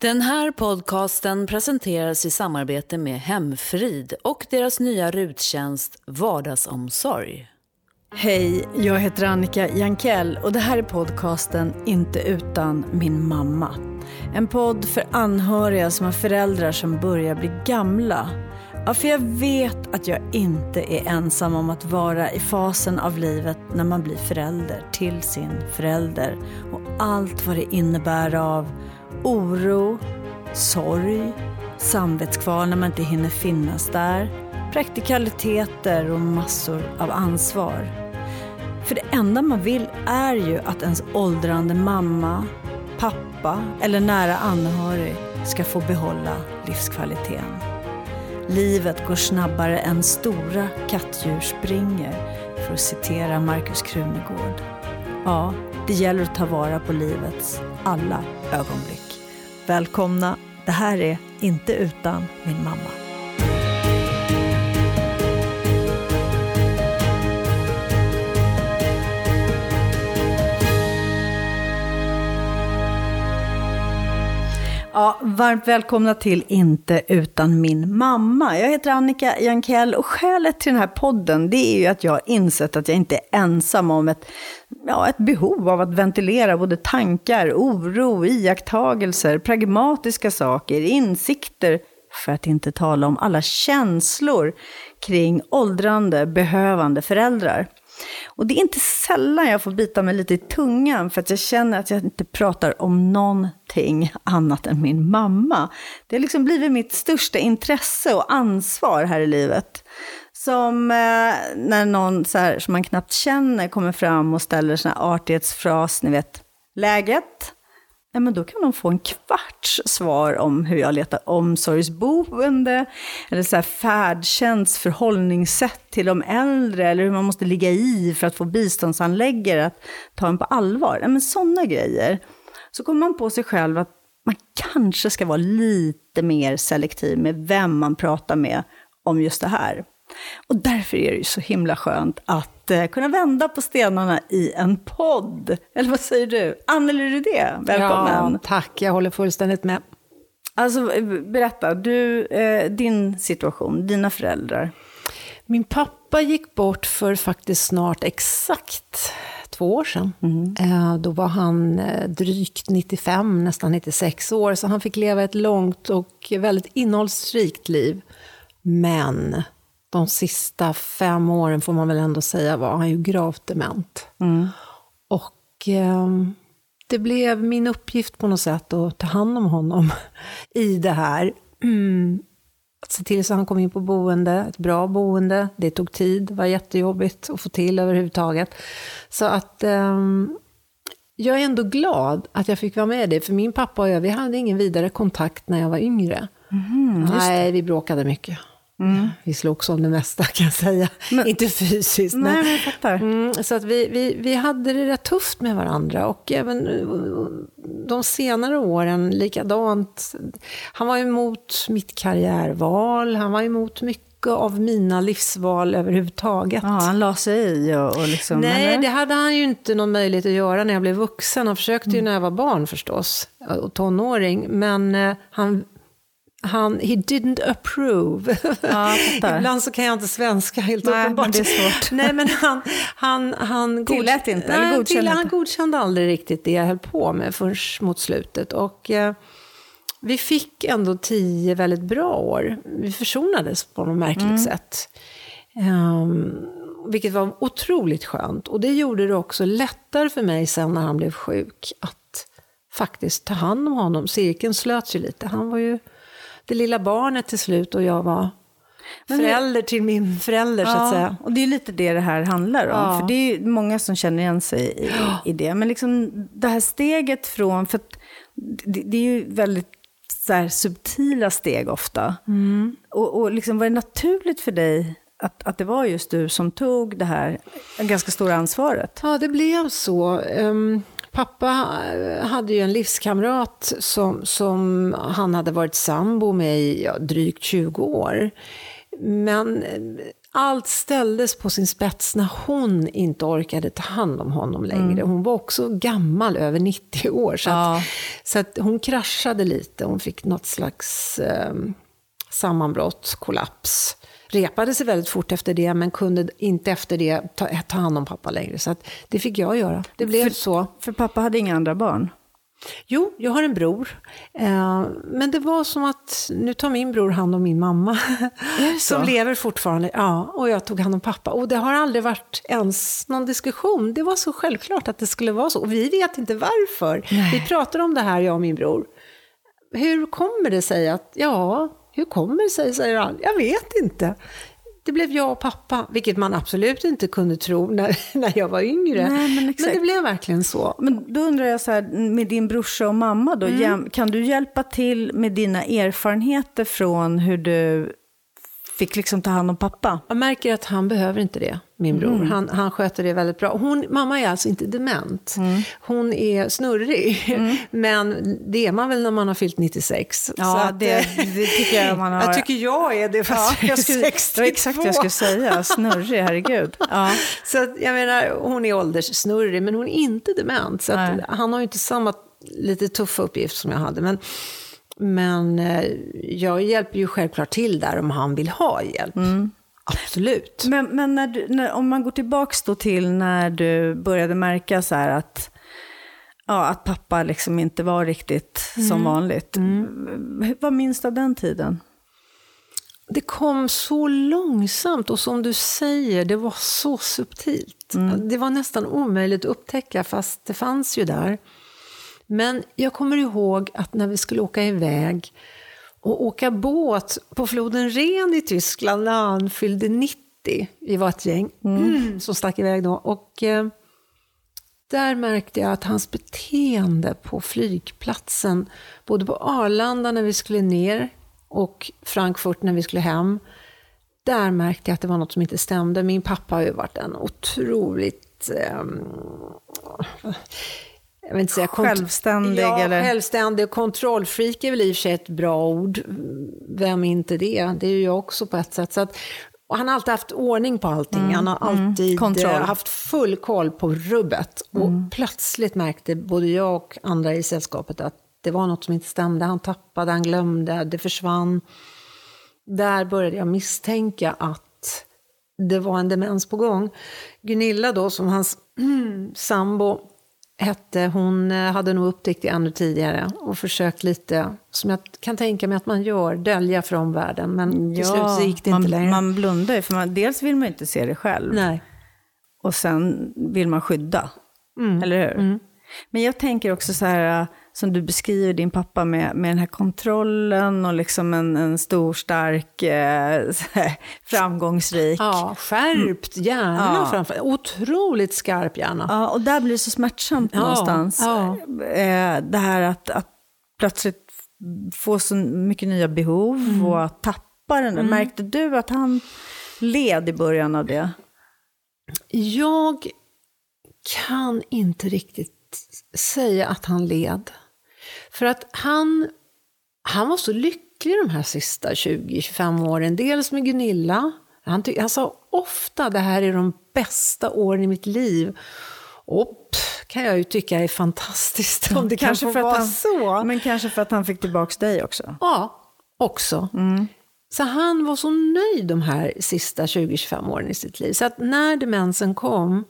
Den här podcasten presenteras i samarbete med Hemfrid och deras nya ruttjänst Vardagsomsorg. Hej, jag heter Annika Jankell och det här är podcasten Inte utan min mamma. En podd för anhöriga som har föräldrar som börjar bli gamla. Ja, för jag vet att jag inte är ensam om att vara i fasen av livet när man blir förälder till sin förälder och allt vad det innebär av oro, sorg, samvetskval när man inte hinner finnas där, praktikaliteter och massor av ansvar. För det enda man vill är ju att ens åldrande mamma, pappa eller nära anhörig ska få behålla livskvaliteten. Livet går snabbare än stora kattdjur springer, för att citera Markus Krunegård. Ja, det gäller att ta vara på livets alla ögonblick. Välkomna, det här är Inte utan min mamma. Ja, varmt välkomna till Inte utan min mamma. Jag heter Annika Jankell och skälet till den här podden det är ju att jag har insett att jag inte är ensam om ett, ja, ett behov av att ventilera både tankar, oro, iakttagelser, pragmatiska saker, insikter, för att inte tala om alla känslor kring åldrande, behövande föräldrar. Och det är inte sällan jag får bita mig lite i tungan för att jag känner att jag inte pratar om någonting annat än min mamma. Det har liksom blivit mitt största intresse och ansvar här i livet. Som eh, när någon så här, som man knappt känner kommer fram och ställer sån här artighetsfras, ni vet, läget? Ja, men då kan de få en kvarts svar om hur jag letar omsorgsboende, eller så här färdtjänst, förhållningssätt till de äldre, eller hur man måste ligga i för att få biståndsanläggare att ta en på allvar. Ja, men sådana grejer. Så kommer man på sig själv att man kanske ska vara lite mer selektiv med vem man pratar med om just det här. Och därför är det ju så himla skönt att eh, kunna vända på stenarna i en podd. Eller vad säger du? Anneli Rydé, välkommen. Ja, tack, jag håller fullständigt med. Alltså, berätta, du, eh, din situation, dina föräldrar. Min pappa gick bort för faktiskt snart exakt två år sedan. Mm. Eh, då var han eh, drygt 95, nästan 96 år, så han fick leva ett långt och väldigt innehållsrikt liv. Men de sista fem åren får man väl ändå säga var han ju gravt dement. Mm. Och eh, det blev min uppgift på något sätt att ta hand om honom i det här. Mm. Att se till så han kom in på boende, ett bra boende. Det tog tid, det var jättejobbigt att få till överhuvudtaget. Så att eh, jag är ändå glad att jag fick vara med i det, för min pappa och jag, vi hade ingen vidare kontakt när jag var yngre. Mm, Nej, vi bråkade mycket. Mm. Vi slogs om det mesta kan jag säga. Men, Inte fysiskt. Nej, men jag fattar. Mm, så att vi, vi, vi hade det rätt tufft med varandra. Och även de senare åren likadant. Han var emot mitt karriärval. Han var emot mycket av mina livsval överhuvudtaget. Ja, han la sig i och, och liksom, Nej, eller? det hade han ju inte någon möjlighet att göra när jag blev vuxen. Han försökte ju mm. när jag var barn förstås, och tonåring. Men eh, han han, he didn't approve. Ja, Ibland så kan jag inte svenska helt Nej, uppenbart. Men det är svårt. Nej, men han, han, han Tillät inte? Eller godkände, till, han godkände aldrig riktigt det jag höll på med förrän mot slutet. Och, eh, vi fick ändå tio väldigt bra år. Vi försonades på något märkligt mm. sätt. Um, vilket var otroligt skönt. Och det gjorde det också lättare för mig sen när han blev sjuk att faktiskt ta hand om honom. Cirkeln slöts ju lite. Han var ju det lilla barnet till slut och jag var förälder till min förälder ja, så att säga. Och det är lite det det här handlar om. Ja. För det är många som känner igen sig i, i det. Men liksom det här steget från, för det, det, är ju väldigt så här, subtila steg ofta. Mm. Och, och liksom, var det naturligt för dig att, att det var just du som tog det här ganska stora ansvaret? Ja, det blev så. Um, Pappa eh, hade ju en livskamrat som, som han hade varit sambo med i ja, drygt 20 år. Men eh, allt ställdes på sin spets när hon inte orkade ta hand om honom längre. Hon var också gammal, över 90 år. Så, Ja. att, så att hon kraschade lite. Hon fick något slags eh, sammanbrott, kollaps. Repade sig väldigt fort efter det, men kunde inte efter det ta, ta hand om pappa längre. Så det fick jag göra. Det blev så. För pappa hade inga andra barn. Jo, jag har en bror. Eh, men det var som att nu tar min bror hand om min mamma. Som lever fortfarande. Ja, och jag tog hand om pappa. Och det har aldrig varit ens någon diskussion. Det var så självklart att det skulle vara så. Och vi vet inte varför. Vi pratar om det här, jag och min bror. Hur kommer det sig att, ja, hur kommer det sig, säger han. Jag vet inte. Det blev jag och pappa, vilket man absolut inte kunde tro när, när jag var yngre. Nej, men men det blev verkligen så. Men då undrar jag så här, med din brorsa och mamma då, Mm. kan du hjälpa till med dina erfarenheter från hur du fick liksom ta hand om pappa? Jag märker att han behöver inte det, min bror. Mm. Han, han sköter det väldigt bra. Hon, mamma är alltså inte dement. Mm. Hon är snurrig. Men det är man väl när man har fyllt 96. Ja, att, det- eh, det tycker jag man har- Jag tycker jag är det, Ja, fast jag jag skulle, är det 62. var exakt det jag skulle säga, snurrig, herregud. Ja. Så att, jag menar, hon är ålderssnurrig, men hon är inte dement. Så att, han har ju inte samma lite tuffa uppgift som jag hade. Men, men eh, jag hjälper ju självklart till där om han vill ha hjälp. Mm. Absolut. Men, men när du, när, om man går tillbaka då till när du började märka så att, ja, att pappa liksom inte var riktigt som vanligt. Vad minns du av den tiden? Det kom så långsamt och som du säger, det var så subtilt. Det var nästan omöjligt att upptäcka fast det fanns ju där. Men jag kommer ihåg att när vi skulle åka iväg och åka båt på floden Ren i Tyskland när han fyllde 90. Vi var ett gäng som stack iväg då. Och eh, där märkte jag att hans beteende på flygplatsen, både på Arlanda när vi skulle ner och Frankfurt när vi skulle hem, där märkte jag att det var något som inte stämde. Min pappa har ju varit en otroligt... ehm, jag vill inte säga Självständig, Ja, eller? självständig. Kontrollfreak är väl i och för sig ett bra ord. Vem är inte det? Det är ju jag också på ett sätt. Så att, han har alltid haft ordning på allting. Han har alltid Kontroll. eh, haft full koll på rubbet. Och plötsligt märkte både jag och andra i sällskapet att det var något som inte stämde. Han tappade, han glömde, det försvann. Där började jag misstänka att det var en demens på gång. Gunilla då, som hans sambo hette, hon eh, hade nog upptäckt det ännu tidigare och försökt lite, som jag kan tänka mig att man gör, dölja för omvärlden. Men till slut så gick det man, inte längre. Man blundar ju, för man, dels vill man inte se det själv. Nej. Och sen vill man skydda. Mm. Eller hur? Men jag tänker också så här, som du beskriver din pappa med, med den här kontrollen och liksom en, en stor, stark, eh, framgångsrik. Ja, skärpt hjärna Ja. framför Otroligt skarp hjärna. Ja, och där blir det så smärtsamt Ja, någonstans. ja. Eh, det här att, att plötsligt få så mycket nya behov Mm. och att tappa den. Märkte du att han led i början av det? Jag kan inte riktigt säga att han led. För att han, han var så lycklig de här sista 20-25 åren. Dels med Gunilla. Han, ty- han sa ofta det här är de bästa åren i mitt liv. Och kan jag ju tycka är fantastiskt om det kanske får för att han, så. Men kanske för att han fick tillbaka dig också. Ja, också. Så han var så nöjd de här sista 20-25 åren i sitt liv. Så att när demensen kom,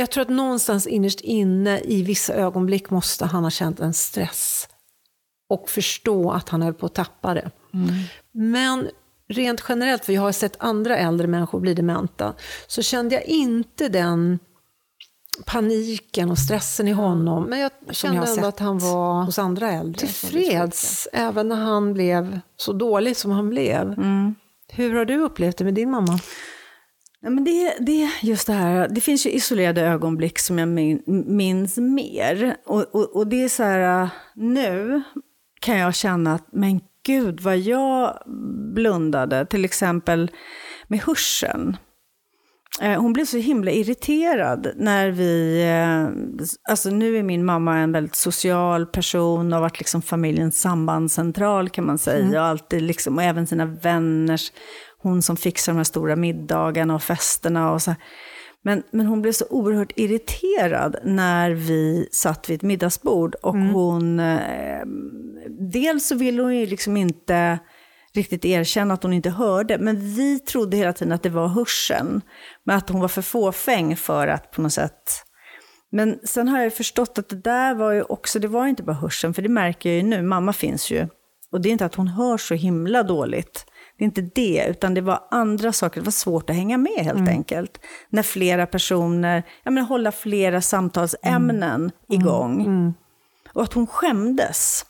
jag tror att någonstans innerst inne i vissa ögonblick måste han ha känt en stress. Och förstå att han höll på att tappa det. Men rent generellt, för jag har sett andra äldre människor bli dementa, så kände jag inte den paniken och stressen i honom. Men jag kände jag ändå att han var hos andra äldre. tillfreds, även när han blev så dålig som han blev. Hur har du upplevt det med din mamma? Ja, men det, det just det här, det finns ju isolerade ögonblick som jag min, minns mer. Och, och, och det är så här, nu kan jag känna att, men gud vad jag blundade, till exempel med hörseln. Eh, Hon blev så himla irriterad när vi, eh, alltså nu är min mamma en väldigt social person och har varit liksom familjens sambandscentral kan man säga. Och, alltid liksom, och även sina vänners hon som fixar de här stora middagarna och festerna och så. Men, men hon blev så oerhört irriterad när vi satt vid ett middagsbord och Mm. hon, eh, dels så ville hon ju liksom inte riktigt erkänna att hon inte hörde, men vi trodde hela tiden att det var hörseln, men att hon var för fåfäng för att på något sätt men sen har jag förstått att det där var ju också, det var inte bara hörseln, för det märker jag ju nu, mamma finns ju. Och det är inte att hon hör så himla dåligt. Det är inte det, utan det var andra saker, det var svårt att hänga med helt enkelt. När flera personer, jag menar hålla flera samtalsämnen igång. Och att hon skämdes.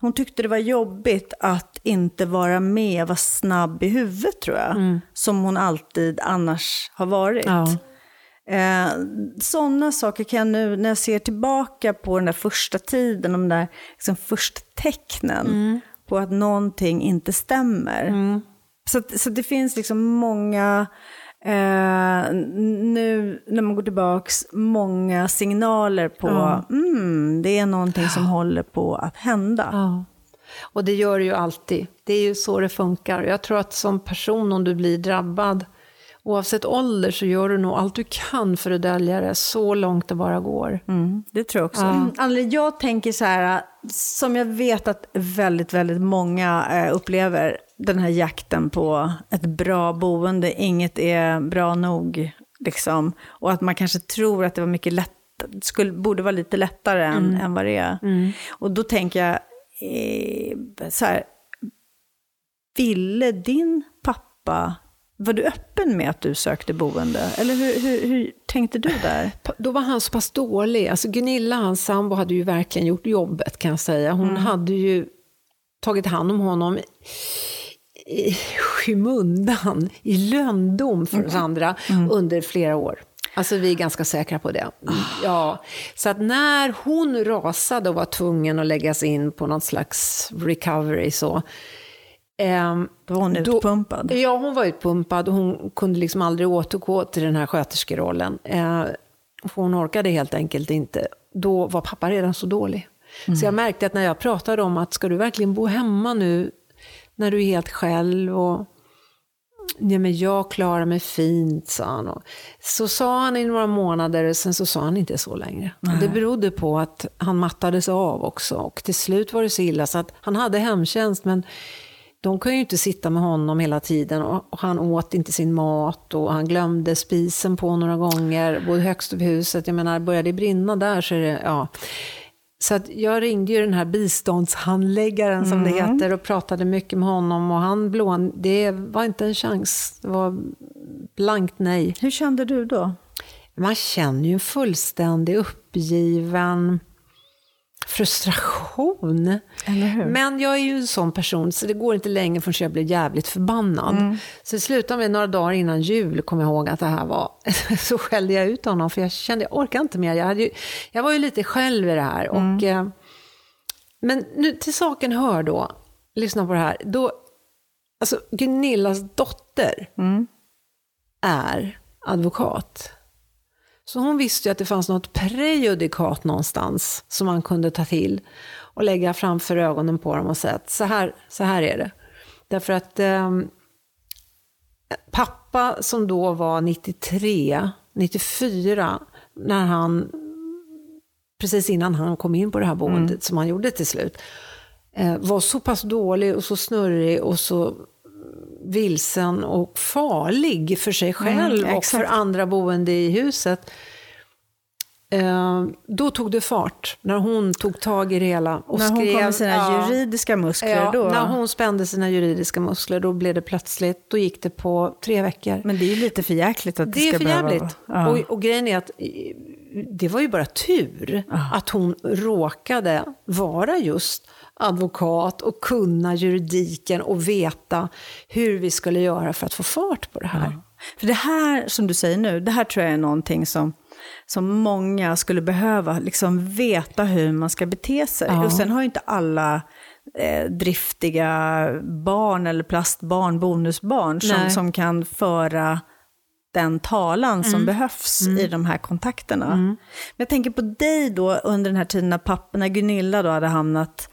Hon tyckte det var jobbigt att inte vara med, vara snabb i huvudet tror jag. Som hon alltid annars har varit. Ja. Eh, Sådana saker kan jag nu, när jag ser tillbaka på den där första tiden, de där liksom, första tecknen på att någonting inte stämmer. Så, så det finns liksom många, eh, nu när man går tillbaks, många signaler på, mm, det är någonting som håller på att hända. Ja. Och det gör det ju alltid. Det är ju så det funkar. Jag tror att som person, om du blir drabbad, oavsett ålder, så gör du nog allt du kan för att dölja det så långt det bara går. Mm, det tror jag också. Mm. Anneli, jag tänker så här, som jag vet att väldigt, väldigt många eh, upplever, den här jakten på ett bra boende, inget är bra nog, liksom. Och att man kanske tror att det var mycket lätt, skulle, borde vara lite lättare än, än vad det är. Och då tänker jag, eh, så här, ville din pappa, var du öppen med att du sökte boende? Eller hur, hur, hur tänkte du där? Då var han så pass dålig. Alltså Gunilla, hans sambo, hade ju verkligen gjort jobbet kan jag säga. Hon hade ju tagit hand om honom i skymundan, i lönndom för oss andra, under flera år. Alltså vi är ganska säkra på det. Ja. Så att när hon rasade och var tvungen att läggas in på något slags recovery så, ehm, Då var hon Då- utpumpad. Ja, hon var utpumpad och hon kunde liksom aldrig återgå till den här sköterskerollen. Eh, för hon orkade helt enkelt inte. Då var pappa redan så dålig. Så jag märkte att när jag pratade om att ska du verkligen bo hemma nu när du är helt själv och Ja, men jag klarar mig fint, sa han. Och så sa han i några månader, sen så sa han inte så längre. Och det berodde på att han mattades av också. Och till slut var det så illa så att han hade hemtjänst, men de kunde ju inte sitta med honom hela tiden. Och han åt inte sin mat och han glömde spisen på några gånger, både högst upp i huset. Jag menar, började det brinna där så är det, ja. Så att jag ringde ju den här biståndshandläggaren som det heter och pratade mycket med honom och han blån, det var inte en chans. Det var blankt nej. Hur kände du då? Man känner ju en fullständig uppgiven frustration. Eller hur? Men jag är ju en sån person så det går inte länge förrän jag blir jävligt förbannad. Så det slutade med några dagar innan jul, kom jag ihåg att det här var, så skällde jag ut honom för jag kände jag orkar inte mer. Jag, hade ju, jag var ju lite själv i det här. Och, eh, men nu till saken hör då, lyssna på det här, då, alltså Gunillas dotter är advokat. Så hon visste ju att det fanns något prejudikat någonstans som man kunde ta till och lägga framför ögonen på dem och säga att så här, så här är det. Därför att ehm, pappa som då var 93, 94, när han, precis innan han kom in på det här boendet som han gjorde till slut, eh, var så pass dålig och så snurrig och så vilsen och farlig för sig själv och exakt. för andra boende i huset. Eh, då tog det fart, när hon tog tag i det hela och när hon skrev... kom med sina ja, juridiska muskler ja, då? När hon spände sina juridiska muskler, då blev det plötsligt, då gick det på tre veckor. Men det är ju lite för jäkligt att det, Det är ska för behöva vara- Ja. Och, och grejen är att eh, det var ju bara tur att hon råkade vara just advokat och kunna juridiken och veta hur vi skulle göra för att få fart på det här. För det här som du säger nu, det här tror jag är någonting som, som många skulle behöva liksom veta hur man ska bete sig. Ja. Och sen har ju inte alla eh, driftiga barn eller plastbarn, bonusbarn, som, Nej. som kan föra den talan som behövs i de här kontakterna. Men jag tänker på dig då under den här tiden när pappa, när Gunilla då hade hamnat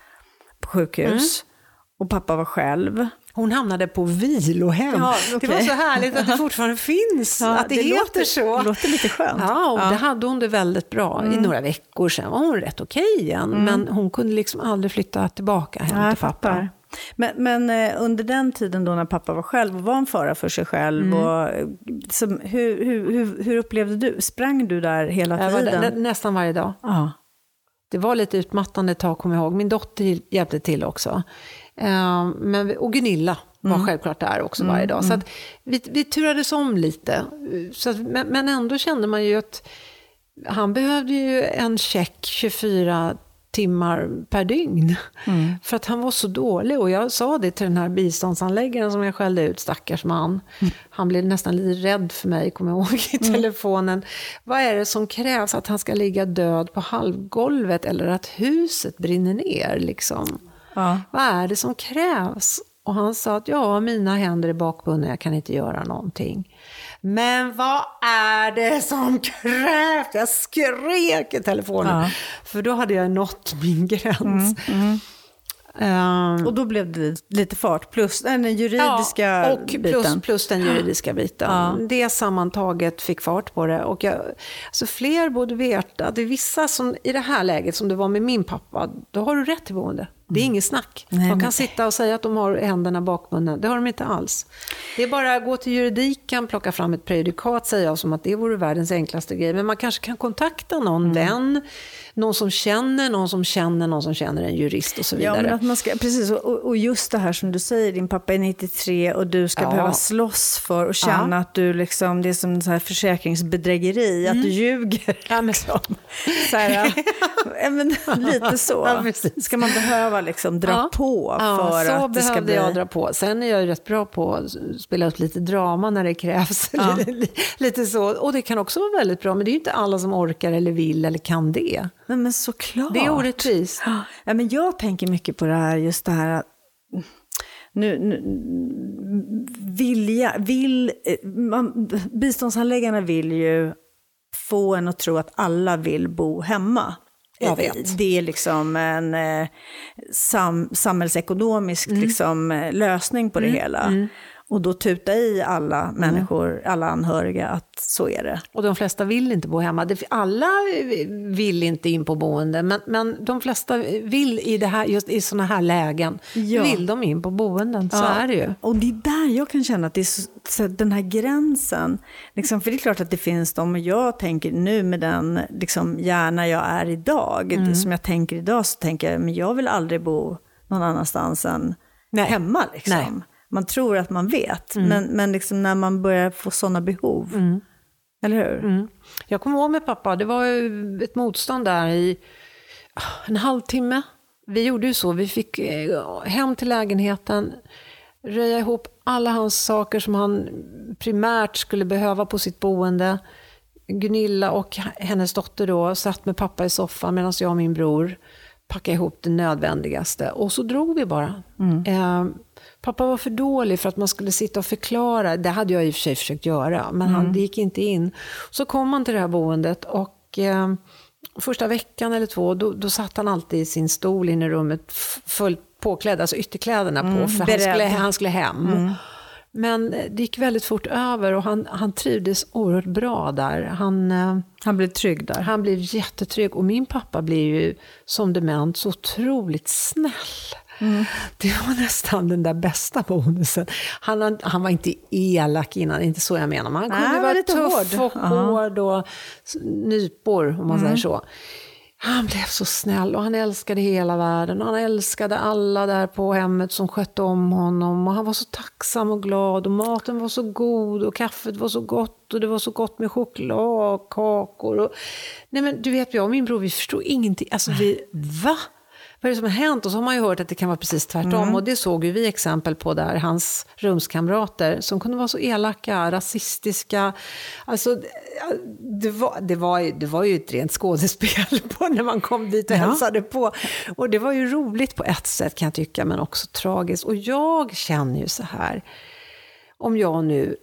på sjukhus och pappa var själv. hon hamnade på vilohem. Ja, Det var så härligt att det fortfarande finns, Ja, att det, heter låter, så. Det låter lite skönt. Ja, och Ja. det hade hon det väldigt bra. I några veckor sen var hon rätt okej igen. Men hon kunde liksom aldrig flytta tillbaka hem jag till pappa. Men, men eh, under den tiden då när pappa var själv och var en fara för sig själv, Mm. och, eh, som, hur, hur, hur, hur upplevde du? Sprang du där hela Jag var tiden? där, nä, nästan varje dag. Ja. Det var lite utmattande ett tag, kommer jag ihåg. Min dotter hjälpte till också. Eh, men, och Gunilla var självklart där också varje dag. Så att vi, vi turades om lite. Så att, men, men ändå kände man ju att han behövde ju en check 24 timmar per dygn. För att han var så dålig. Och jag sa det till den här biståndsanläggaren som jag skällde ut, stackars man. Han blev nästan lite rädd för mig, kommer jag ihåg, i telefonen. Vad är det som krävs? Att han ska ligga död på halvgolvet eller att huset brinner ner? Liksom? Ja. Vad är det som krävs? Och han sa att ja, mina händer är bakbundna, jag kan inte göra någonting. Men vad är det som krävs? Jag skrek i telefonen. Ja. För då hade jag nått min gräns. Ehm, Och då blev det lite fart, plus den juridiska ja, och biten. plus, plus den juridiska biten. Det sammantaget fick fart på det. Och jag, alltså fler borde veta det är vissa som i det här läget, som det var med min pappa, då har du rätt till boende. Det är inget snack. Nej, de kan sitta och säga att de har händerna bakbundna. Det har de inte alls. Det är bara att gå till juridiken, plocka fram ett prejudikat, säga jag som att det vore världens enklaste grej. Men man kanske kan kontakta någon Mm. vän, någon som känner, någon som känner, någon som känner en jurist och så Ja, vidare. men att man ska, precis. Och, och just det här som du säger, din pappa är 93 och du ska Ja. behöva slåss för och känna att du liksom, det är som så här försäkringsbedrägeri, att du ljuger. Mm. Ja, men- Så här, ja, men, lite så. Ja. Ska man behöva liksom dra Ja. på Ja, för så att det ska bli... jag dra på. Sen är jag rätt bra på att spela upp lite drama när det krävs. lite så. Och det kan också vara väldigt bra, men det är ju inte alla som orkar eller vill eller kan det. Nej, men såklart. Det är orättvist. Ja, men jag tänker mycket på det här, just det här att nu, nu, vilja, vill, eh, man, biståndsanläggarna vill ju få en att tro att alla vill bo hemma. Jag vet. Det är liksom en eh, sam, samhällsekonomisk Mm. liksom, eh, lösning på det hela. Och då tuta i alla Mm. människor, alla anhöriga, att så är det. Och de flesta vill inte bo hemma. Alla vill inte in på boende, men, men de flesta vill i, det här, just i sådana här lägen, Ja. vill de in på boenden. Så Ja, är det ju. Och det är där jag kan känna att det så den här gränsen. Liksom, för det är klart att det finns de, och jag tänker nu med den liksom, hjärna jag är idag, Mm. som jag tänker idag, så tänker jag, men jag vill aldrig bo någon annanstans än Nej. hemma. Liksom. Nej. Mm. Man tror att man vet, men, men liksom när man börjar få sådana behov. Eller hur? Mm. Jag kommer ihåg med pappa, det var ett motstånd där i ah, en halvtimme. Vi gjorde ju så, vi fick eh, hem till lägenheten, röja ihop alla hans saker som han primärt skulle behöva på sitt boende. Gunilla och hennes dotter då satt med pappa i soffan medan jag och min bror packade ihop det nödvändigaste. Och så drog vi bara. Eh, pappa var för dålig för att man skulle sitta och förklara. Det hade jag i och för sig försökt göra, men han, det gick inte in. Så kom han till det här boendet och eh, första veckan eller två, då, då satt han alltid i sin stol inne i rummet fullt påklädd, alltså ytterkläderna på, för han skulle, han skulle hem. Men det gick väldigt fort över och han, han trivdes oerhört bra där. Han, eh, Han blir trygg där. han blev jättetrygg och min pappa blev ju som dement så otroligt snäll. Det var nästan den där bästa bonusen. Han, han var inte elak innan, inte så jag menar. Men han Nej, kunde var vara tuff hård. och hård och nypor, om man säger så. Han blev så snäll och han älskade hela världen. Och han älskade alla där på hemmet som skötte om honom. Och han var så tacksam och glad och maten var så god och kaffet var så gott och det var så gott med choklad och kakor. Och... Nej men du vet, jag och min bror vi förstod ingenting. Alltså vi, va? Vad är det som har hänt? Och så har man ju hört att det kan vara precis tvärtom. Och det såg ju vi exempel på där, hans rumskamrater som kunde vara så elaka, rasistiska. Alltså, det- var, det var, ju- det var ju ett rent skådespel på när man kom dit och hälsade på. Och det var ju roligt på ett sätt kan jag tycka, men också tragiskt. Och jag känner ju så här, om jag nu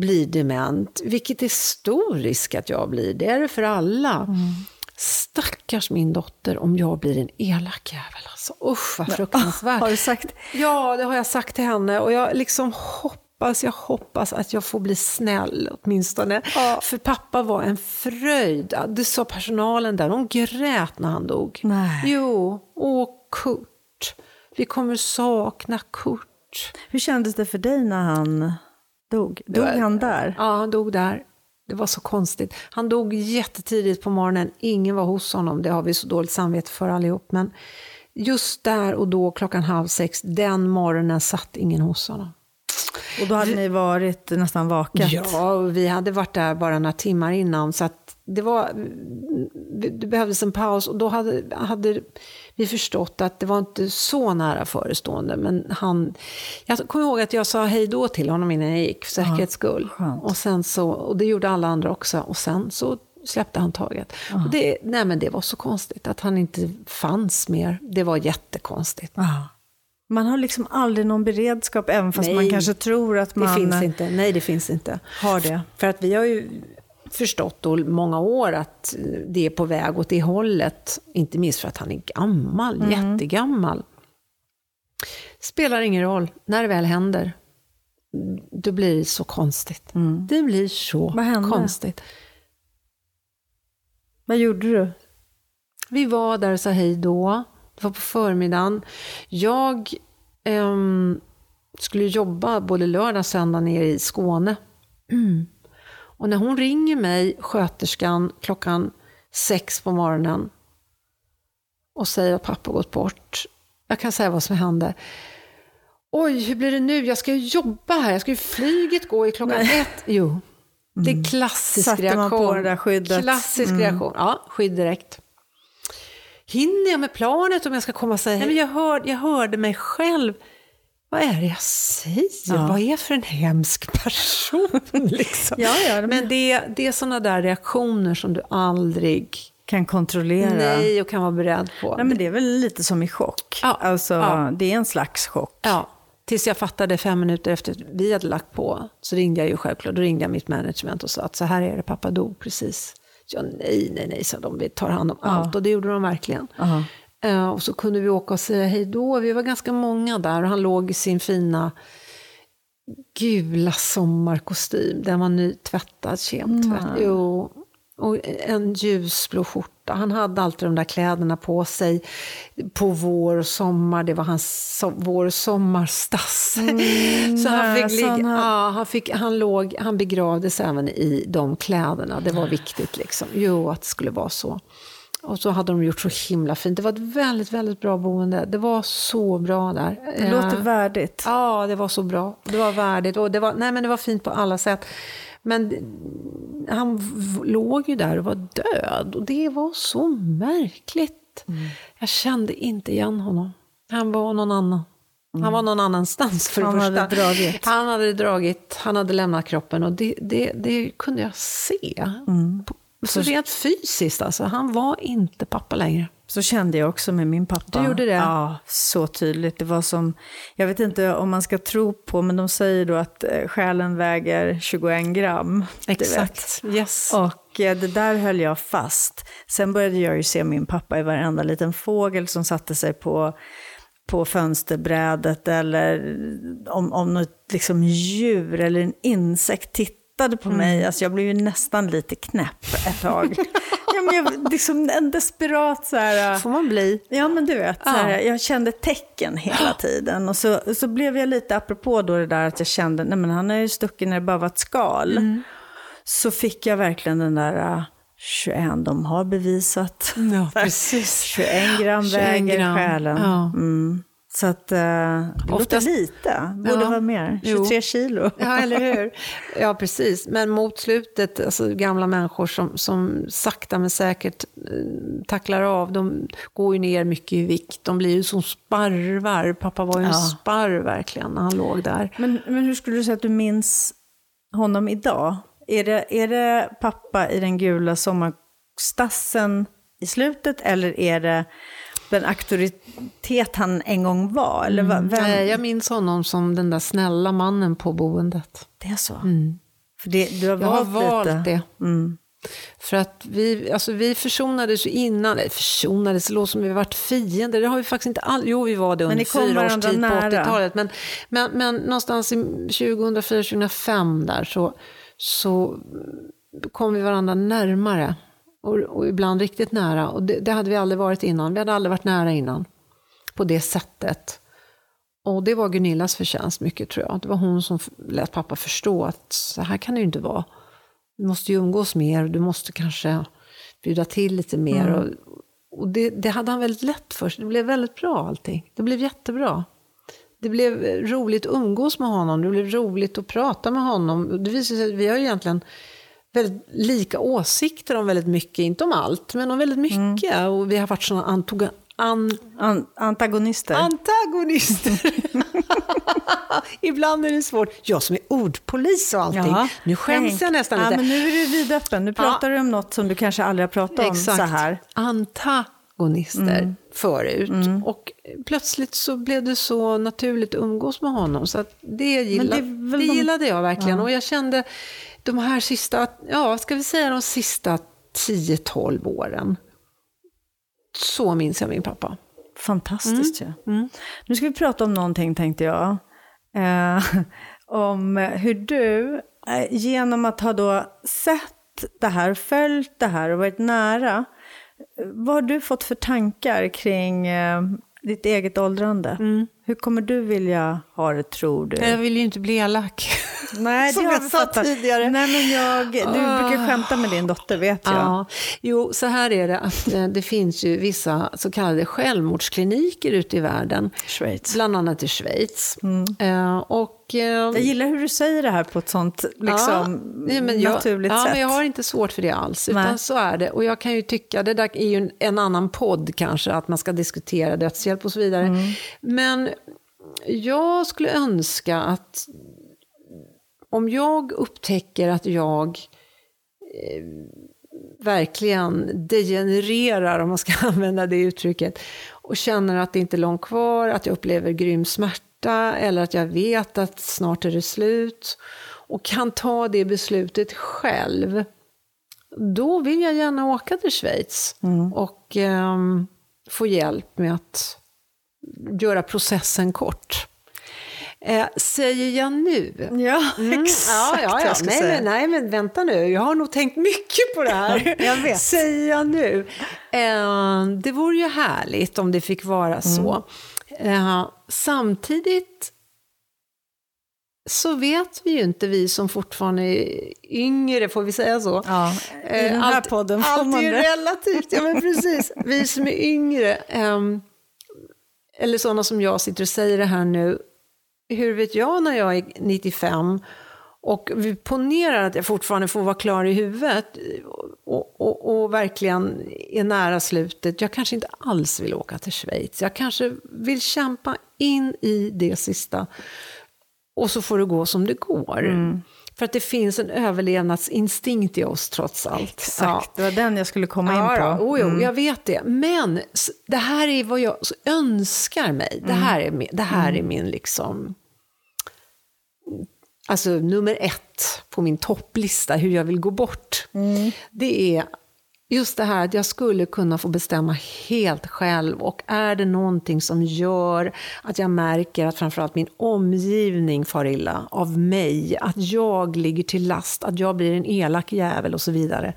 blir dement, vilket är stor risk att jag blir, det är det för alla. Stackars min dotter om jag blir en elak jävel. Alltså. Usch vad fruktansvärt. Har du sagt? Ja, det har jag sagt till henne. Och jag liksom hoppas, jag hoppas att jag får bli snäll åtminstone. Ja. För pappa var en fröjd. Det sa personalen där, de grät när han dog. Nej. Jo, åh Kurt. Vi kommer sakna Kurt. Hur kändes det för dig när han dog? Dog han där? Ja, han dog där. Det var så konstigt. Han dog jättetidigt på morgonen. Ingen var hos honom. Det har vi så dåligt samvete för allihop. Men just där och då, klockan halv sex, den morgonen satt ingen hos honom. Och då hade ni varit nästan vakat? Ja, vi hade varit där bara några timmar innan. Så att det, var, det behövdes en paus och då hade, hade vi förstått att det var inte så nära förestående. Men han, jag kommer ihåg att jag sa hej då till honom innan jag gick, för säkerhets skull. skönt. och, sen så, och det gjorde alla andra också. Och sen så släppte han taget. Och det, nej men det var så konstigt att han inte fanns mer. Det var jättekonstigt. Ja. Man har liksom aldrig någon beredskap, även fast Nej. man kanske tror att Det man finns inte. Nej, det finns inte. har det. För att vi har ju förstått då många år att det är på väg åt det hållet. Inte minst för att han är gammal, Mm. jättegammal. Spelar ingen roll, när det väl händer, då blir det så konstigt. Det blir så Mm. Vad hände? konstigt. Vad gjorde du? Vi var där och sa hej då. Det var på förmiddagen. Jag ehm, skulle jobba både lördag och söndag nere i Skåne. Och när hon ringer mig, sköterskan, klockan sex på morgonen och säger att pappa gått bort. Jag kan säga vad som hände. Oj, hur blir det nu? Jag ska ju jobba här. Jag ska ju flyget gå i klockan ett. Jo, det är klassisk Satte man reaktion. på det där skyddet? Klassisk reaktion. Ja, skydd direkt. Hinner jag med planet om jag ska komma och säga Nej, men jag, hör, jag hörde mig själv. Vad är det jag säger? Ja. Vad är jag för en hemsk person? liksom. Ja, ja, men det, det är sådana där reaktioner som du aldrig Kan kontrollera? nej och kan vara beredd på. Nej, men det är väl lite som i chock. Ja, Alltså, ja. Det är en slags chock. Ja, tills jag fattade fem minuter efter att vi hade lagt på, så ringde jag ju självklart, då ringde jag mitt management och sa att så här är det, pappa dog precis. Ja, nej, nej, nej, sa de, vi tar hand om allt. Och det gjorde de verkligen. Ja. Eh, och så kunde vi åka och säga hej då. Vi var ganska många där och han låg i sin fina gula sommarkostym. Den var nytvättad, kemtvätt. Jo. Och en ljusblå skjorta. Han hade alltid de där kläderna på sig på vår och sommar. Det var hans so vår och sommarstass. så han fick, ligga, ja, han, fick, han, låg, han begravdes även i de kläderna. Det var viktigt liksom. Jo, att det skulle vara så. Och så hade de gjort så himla fint. Det var ett väldigt, väldigt bra boende. Det var så bra där. Det låter Eh, värdigt. Ja, det var så bra. Det var värdigt och det var, nej, men det var fint på alla sätt. Men han låg ju där och var död och det var så märkligt. Jag kände inte igen honom. Han var någon annan. Han var någon annanstans för Han det hade första. dragit. Han hade dragit, han hade lämnat kroppen och det, det, det kunde jag se. På- Så rent fysiskt alltså, han var inte pappa längre. Så kände jag också med min pappa. Du gjorde det? Ja, så tydligt. Det var som, jag vet inte om man ska tro på, men de säger då att eh, själen väger 21 gram. vet. Yes. Och eh, det där höll jag fast. Sen började jag ju se min pappa i varenda liten fågel som satte sig på, på fönsterbrädet eller om, om något liksom djur eller en insekt tittade på mig. Alltså jag blev ju nästan lite knäpp ett tag. ja, men jag, liksom en desperat så här... får man bli. Ja, men du vet, så här, jag kände tecken hela tiden. Och så, så blev jag lite, apropå då det där att jag kände, nej men han är ju stucken när det bara var ett skal. Så fick jag verkligen den där äh, 21, de har bevisat. Ja, precis. 21 gram 21 väger gram, själen. ja. Mm. Så att, äh, det låter lite, borde Ja. vara mer. Jo. 23 kilo. Ja, eller hur? Ja, precis. Men mot slutet, alltså gamla människor som, som sakta men säkert eh, tacklar av, de går ju ner mycket i vikt. De blir ju som sparvar. Pappa var ju en Ja. sparv verkligen när han låg där. Men, men hur skulle du säga att du minns honom idag? Är det, är det pappa i den gula sommarstassen i slutet eller är det den auktoritet han en gång var? Eller va- vem? Nej, jag minns honom som den där snälla mannen på boendet. Det är så? För det, du har Jag har valt, valt lite. det. Mm. För att vi, alltså vi försonades ju innan, eller försonades, det låter som vi varit fiender, det har vi faktiskt inte alls, jo vi var det under fyra års tid på 80-talet, men, men, men någonstans i 2004-2005 där så, så kom vi varandra närmare. Och, och ibland riktigt nära, och det, det hade vi aldrig varit innan, vi hade aldrig varit nära innan. På det sättet. Och det var Gunillas förtjänst mycket tror jag. Det var hon som lät pappa förstå att så här kan det ju inte vara. Du måste ju umgås mer, du måste kanske bjuda till lite mer. Mm. Och, och det, det, hade han väldigt lätt för sig. Det blev väldigt bra allting. Det blev jättebra. Det blev roligt att umgås med honom, det blev roligt att prata med honom. Det visade sig att vi har egentligen väldigt lika åsikter om väldigt mycket, inte om allt, men om väldigt mycket. Mm. Och vi har varit sådana antoga, an, an, antagonister. Antagonister. Ibland är det svårt. Jag som är ordpolis och allting. Jaha. Nu skäms jag nästan lite. Ja, men nu är du vidöppen. Nu pratar ja. du om något som du kanske aldrig har pratat om Exakt. så här. Antagonister mm. förut. Mm. Och plötsligt så blev det så naturligt att umgås med honom. Så det, gillade, det, det gillade jag verkligen. Ja. Och jag kände de här sista, ja, ska vi säga de sista 10-12 åren. Så minns jag min pappa. Fantastiskt mm. ja. Mm. Nu ska vi prata om någonting tänkte jag. Eh, om hur du, eh, genom att ha då sett det här, följt det här och varit nära, vad har du fått för tankar kring eh, ditt eget åldrande? Mm. Hur kommer du vilja ha det tror du? Jag vill ju inte bli elak. Nej, Som jag sa tidigare. Nej, men jag, du uh, brukar skämta med din dotter, vet jag. Ja. Jo, så här är det. Att, eh, det finns ju vissa så kallade självmordskliniker ute i världen. Schweiz. Bland annat i Schweiz. Mm. Uh, och, uh, jag gillar hur du säger det här på ett sånt liksom, ja, men jag, naturligt ja, sätt. Men jag har inte svårt för det alls. Utan Nej. så är det. Och jag kan ju tycka, det där är ju en, en annan podd kanske, att man ska diskutera dödshjälp och så vidare. Mm. Men jag skulle önska att om jag upptäcker att jag eh, verkligen degenererar, om man ska använda det uttrycket, och känner att det inte är långt kvar, att jag upplever grym smärta eller att jag vet att snart är det slut och kan ta det beslutet själv, då vill jag gärna åka till Schweiz mm. och eh, få hjälp med att göra processen kort. Eh, säger jag nu? Ja, mm. exakt. Ja, ja, ja. Nej, men, nej, men vänta nu. Jag har nog tänkt mycket på det här. jag vet. Säger jag nu? Eh, det vore ju härligt om det fick vara mm. så. Eh, samtidigt så vet vi ju inte, vi som fortfarande är yngre, får vi säga så? Ja, i den här allt, podden får man det. Allt är relativt, ja men precis. Vi som är yngre, um, eller sådana som jag sitter och säger det här nu, hur vet jag när jag är 95 och vi ponerar att jag fortfarande får vara klar i huvudet och, och, och, verkligen är nära slutet. Jag kanske inte alls vill åka till Schweiz. Jag kanske vill kämpa in i det sista. Och så får det gå som det går. Mm. För att det finns en överlevnadsinstinkt i oss trots allt. Exakt, ja. det var den jag skulle komma ja, in på. Jo, mm. jag vet det. Men det här är vad jag önskar mig. Det mm. här är, det här är mm. min liksom... Alltså nummer ett på min topplista, hur jag vill gå bort. Mm. Det är just det här att jag skulle kunna få bestämma helt själv. Och är det någonting som gör att jag märker att framförallt min omgivning far illa av mig, att jag ligger till last, att jag blir en elak jävel och så vidare.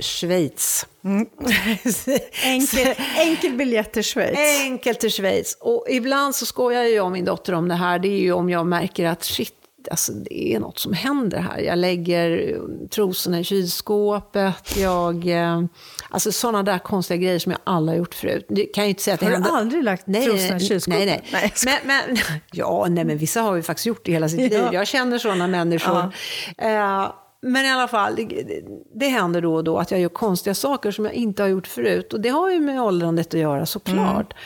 Schweiz. Mm. enkel, enkel biljett till Schweiz. Enkelt till Schweiz. Och ibland så skojar jag och min dotter om det här. Det är ju om jag märker att shit, alltså, det är något som händer här. Jag lägger trosorna i kylskåpet. Jag, eh, alltså sådana där konstiga grejer som jag aldrig har gjort förut. Det kan jag inte säga att har det du aldrig lagt nej, trosorna i kylskåpet? Nej, nej. nej men, men, ja, nej, men vissa har ju faktiskt gjort det hela sitt liv. Jag känner sådana människor. Ja. Uh, men i alla fall, det, det, händer då och då att jag gör konstiga saker som jag inte har gjort förut. Och det har ju med åldrandet att göra såklart. Mm.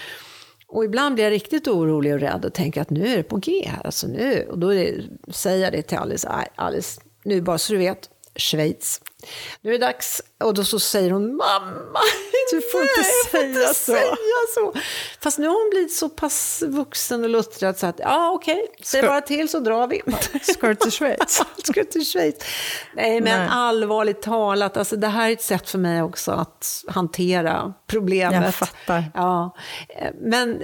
Och ibland blir jag riktigt orolig och rädd och tänker att nu är det på G här. Alltså nu. Och då det, säger jag det till Alice, Alice, nu bara så du vet, Schweiz. Nu är det dags, och då så säger hon mamma, du får inte, nej, säga, inte så. säga så. Fast nu har hon blivit så pass vuxen och luttrad så att ja okej, okay, säg bara till så drar vi. Ska till Schweiz? Ska till Schweiz? Nej, men Nej. allvarligt talat, alltså, det här är ett sätt för mig också att hantera problemet. Jag fattar. Ja, men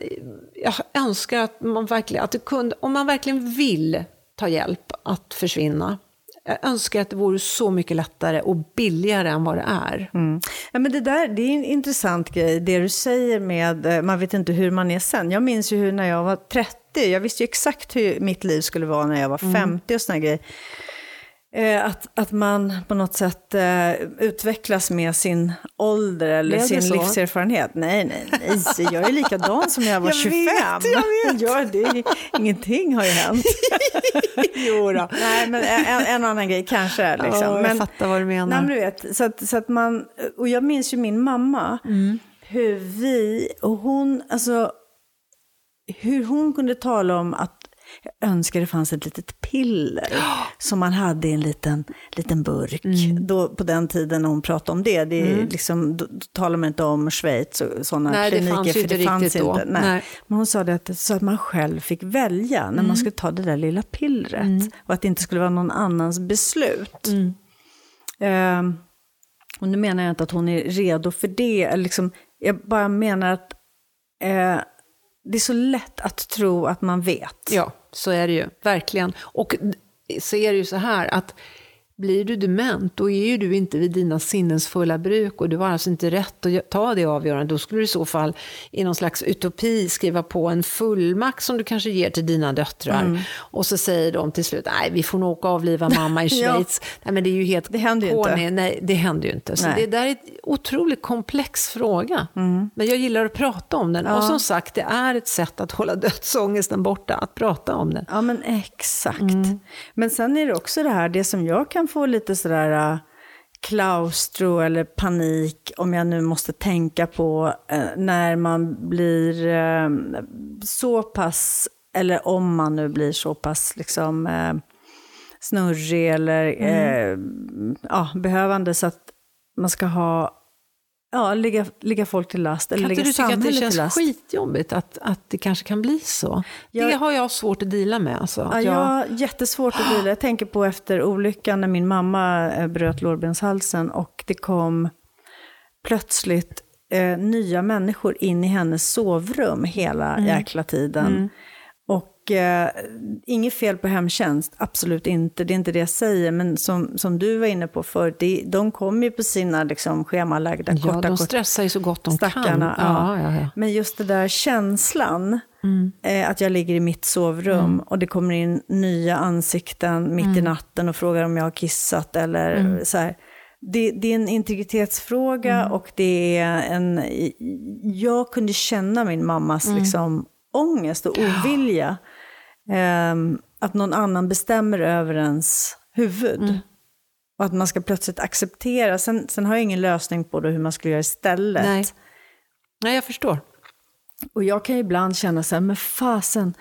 jag önskar att man verkligen, att det kunde, om man verkligen vill ta hjälp att försvinna, jag önskar att det vore så mycket lättare och billigare än vad det är. Mm. Ja, men det där det är en intressant grej, det du säger med eh, man vet inte hur man är sen. Jag minns ju hur när jag var 30, jag visste ju exakt hur mitt liv skulle vara när jag var 50 och såna grejer. Eh, att, att man på något sätt eh, utvecklas med sin ålder eller sin så? livserfarenhet. Nej, nej, nej. Jag är likadan som jag var Jag 25. vet, jag vet. Ja, det ingenting har ju hänt. jo då. Nej, men en, en annan grej kanske. Liksom. Ja, jag men, fattar vad du menar. Nej, men du vet, så att, så att man, och jag minns ju min mamma, Mm. hur vi, och hon, alltså, hur hon kunde tala om att jag önskar det fanns ett litet piller som man hade i en liten, liten burk. Mm. Då, på den tiden när hon pratade om det, det är liksom, då, då talar man inte om Schweiz och sådana kliniker, för inte det fanns riktigt då. inte. Nej. Nej. Men hon sa det att, så att man själv fick välja när man skulle ta det där lilla pillret. Och att det inte skulle vara någon annans beslut. Ehm, och nu menar jag inte att hon är redo för det. Liksom, jag bara menar att eh, det är så lätt att tro att man vet. Ja, så är det ju, verkligen. Och så är det ju så här att blir du dement, då är ju du inte vid dina sinnens fulla bruk och du har alltså inte rätt att ta det avgörandet. Då skulle du i så fall i någon slags utopi skriva på en fullmakt som du kanske ger till dina döttrar. Mm. Och så säger de till slut, nej vi får nog åka och avliva mamma i Ja. Schweiz. Nej men det är ju helt Det händer ju inte. Nej, det händer ju inte. Så Nej. det där är en otroligt komplex fråga. Men jag gillar att prata om den. Och som sagt, det är ett sätt att hålla dödsångesten borta, att prata om den. Ja, men exakt. Mm. Men sen är det också det här, det som jag kan få lite sådär äh, klaustro eller panik om jag nu måste tänka på eh, när man blir eh, så pass, eller om man nu blir så pass liksom snurrig eller eh, ja, behövande så att man ska ha, ja, ligga, ligga folk till last eller Kan ligga du tycka att det samhället till känns last. skitjobbigt att, att det kanske kan bli så? Jag- det har jag svårt att deala med. Alltså, Ja, att jag jag, har jättesvårt att dela. Jag tänker på efter olyckan när min mamma eh, bröt lårbenshalsen och det kom plötsligt eh, nya människor in i hennes sovrum hela Mm. jäkla tiden. Och eh, inget fel på hemtjänst, absolut inte. Det är inte det jag säger. Men som, som du var inne på förut, det- de kommer ju på sina liksom, schemalagda ja, korta, de korta stressar ju så gott de Stackarna, kan. ja. Ja, ja, ja. Men just det där känslan, Mm. eh, att jag ligger i mitt sovrum och det kommer in nya ansikten mitt Mm. i natten och frågar om jag har kissat eller så här. Det, det är en integritetsfråga Mm. och det är en... Jag kunde känna min mammas Mm. liksom, ångest och ovilja. Ehm, att någon annan bestämmer över ens huvud. Mm. Och att man ska plötsligt acceptera. Sen, sen har jag ingen lösning på det, hur man skulle göra istället. Nej. Nej, jag förstår. Och jag kan ju ibland känna så här, men fasen,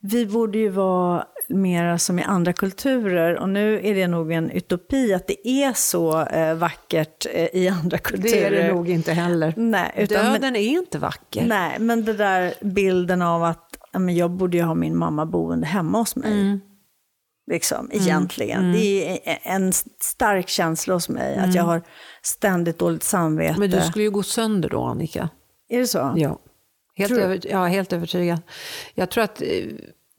vi borde ju vara mera som i andra kulturer. Och nu är det nog en utopi att det är så eh, vackert eh, i andra kulturer. Det är det nog inte heller. Nej, utan, men, Döden är inte vacker. nej, men det där bilden av att ja, men jag borde ju ha min mamma boende hemma hos mig. Mm. Liksom, egentligen. Det är en stark känsla hos mig, att jag har ständigt dåligt samvete. Mm. Men du skulle ju gå sönder då, Annika. Är det så? Ja, helt, över, ja, helt övertygad. Jag tror att eh,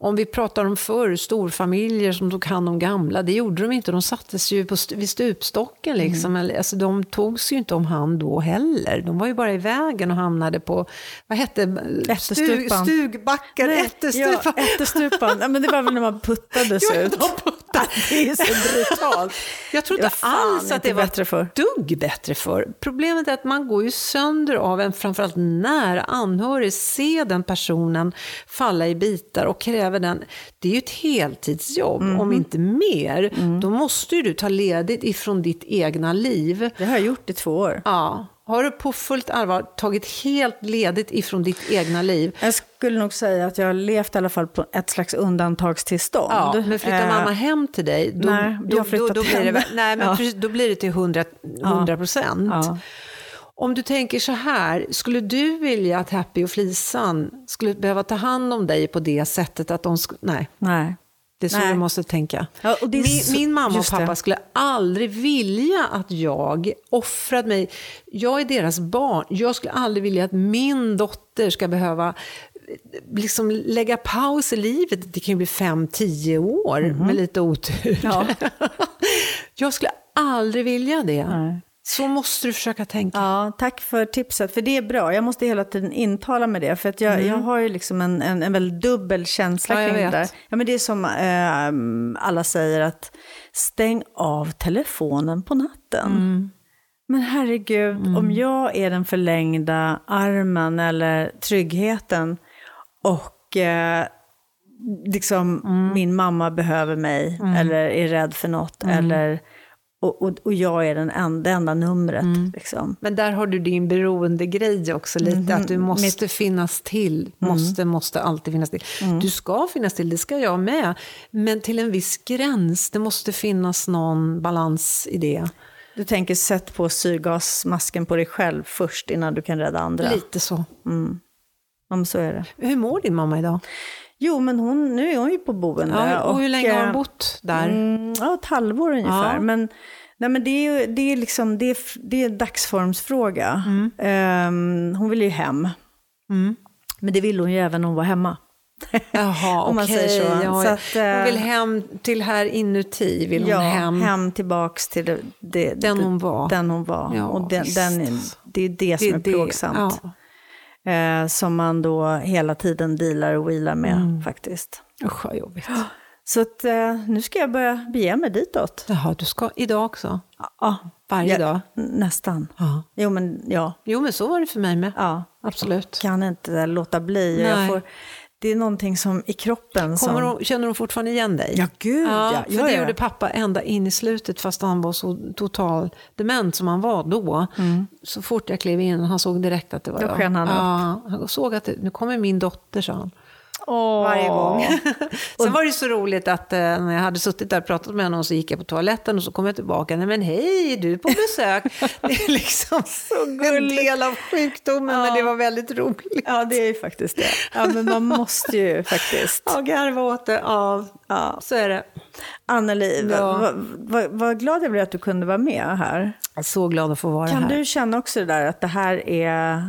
om vi pratar om förr, storfamiljer som tog hand om gamla, det gjorde de inte. De sattes ju på, st- vid stupstocken. Liksom. Eller, alltså, de togs ju inte om hand då heller. De var ju bara i vägen och hamnade på, vad hette Ättestupan. stugbackar, ättestupan. Ja, ättestupan. Ja, men det var väl när man puttades Ja, ut. de puttade. Det är så brutalt. Jag tror Det inte alls att det var bättre förr. dugg bättre för. Problemet är att man går ju sönder av en framförallt nära anhörig. Se den personen falla i bitar och kräva den. Det är ju ett heltidsjobb, Mhm. om inte mer. Mm. Då måste ju du ta ledigt ifrån ditt egna liv. Det har jag gjort i två år. Ja, Har du på fullt allvar tagit helt ledigt ifrån ditt egna liv? Jag skulle nog säga att jag har levt i alla fall på ett slags undantagstillstånd. Ja, men flyttar Eh, mamma hem till dig, då, nej, jag då, har flyttat då, då, blir det, nej, men Ja. precis, då blir det till 100 100 procent. Ja. Om du tänker så här, skulle du vilja att Happy och Flisan skulle behöva ta hand om dig på det sättet att de... sk- Nej, Nej. det är så Nej. du måste tänka. Ja, min, så- min mamma och just det. pappa skulle aldrig vilja att jag offrade mig. Jag är deras barn. Jag skulle aldrig vilja att min dotter ska behöva eh, liksom lägga paus i livet. Det kan ju bli fem, tio år med lite otur. Ja. jag skulle aldrig vilja det. Nej. Så måste du försöka tänka. Ja, tack för tipset, för det är bra. Jag måste hela tiden intala med det, för att jag, jag har ju liksom en, en, en väldigt dubbel känsla Mm. Ja, kring det där. Ja, men det är som eh, alla säger, att stäng av telefonen på natten. Mm. Men herregud, om jag är den förlängda armen eller tryggheten och eh, liksom Mm. min mamma behöver mig eller är rädd för något Mm. eller och, och, och jag är den enda, det enda numret. Mm. Liksom. Men där har du din beroendegrej också lite, att du måste finnas till. Måste, måste alltid finnas till. Du ska finnas till, det ska jag med. Men till en viss gräns, det måste finnas någon balans i det. Du tänker sätt på syrgasmasken på dig själv först innan du kan rädda andra. Lite så. Ja, men så är det. Hur mår din mamma idag? Jo, men hon, nu är hon ju på boende. Ja, och hur länge har eh, hon bott där? Mm, ja, ett halvår ungefär. Ja. Men, nej, men det är ju det är liksom, det är, det är en dagsformsfråga. Mm. Ehm, hon vill ju hem. Men det vill hon ju även när hon var hemma. Jaha, Om man okej. säger så. Ja, Så att, eh, hon vill hem till här inuti, vill hon ja, hem. hem tillbaks till det, det, Den hon var. Den hon var. Ja, och den, den, det är det som är plågsamt. Ja. Eh, som man då hela tiden dealar och wheelar med Mm. faktiskt. Usch vad jobbigt. Så att, eh, nu ska jag börja bege mig ditåt. Jaha, du ska idag också? Ja, Varje ja, dag? Nästan. Ja. Jo, men ja. Jo, men så var det för mig med. ja. Absolut. Kan inte låta bli. Nej. Jag får, det är någonting som i kroppen som... Hon, känner hon fortfarande igen dig? Ja, gud ja. Ja, för ja, det ja. gjorde pappa ända in i slutet fast han var så total dement som han var då. Så fort jag klev in, han såg direkt att det var Mm. Då jag. sken han ja, han såg att det, nu kommer min dotter, sa han. Åh. Varje gång. Sen var det så roligt att eh, när jag hade suttit där och pratat med honom så gick jag på toaletten och så kom jag tillbaka. Nej men hej, du är på besök. det är liksom en del av sjukdomen men det var väldigt roligt. Ja, det är ju faktiskt det. Ja, men man måste ju faktiskt. Ja, garva åt det. Ja, Ja. så är det. Anneli, Ja. vad vad- vad glad jag blir att du kunde vara med här. Så glad att få vara Kan här. du känna också det där att det här är...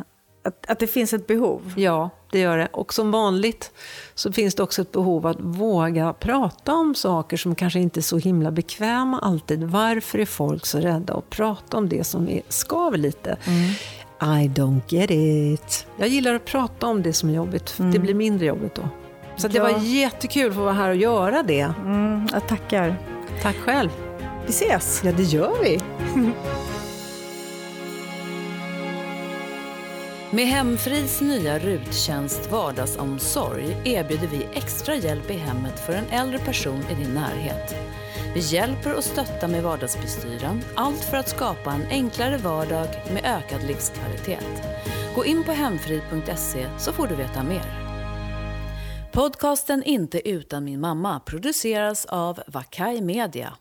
Att, att det finns ett behov? Ja, det gör det. Och som vanligt så finns det också ett behov att våga prata om saker som kanske inte är så himla bekväma alltid. Varför är folk så rädda att prata om det som är, skaver lite? I don't get it. Jag gillar att prata om det som är jobbigt. Det blir mindre jobbigt då. Så det Ja. var jättekul att få vara här och göra det. Mm, jag tackar. Tack själv. Vi ses! Ja, det gör vi. Med Hemfrids nya ruttjänst Vardagsomsorg erbjuder vi extra hjälp i hemmet för en äldre person i din närhet. Vi hjälper och stöttar med vardagsbestyren, allt för att skapa en enklare vardag med ökad livskvalitet. Gå in på hemfrid.se så får du veta mer. Podcasten Inte utan min mamma produceras av Vakai Media.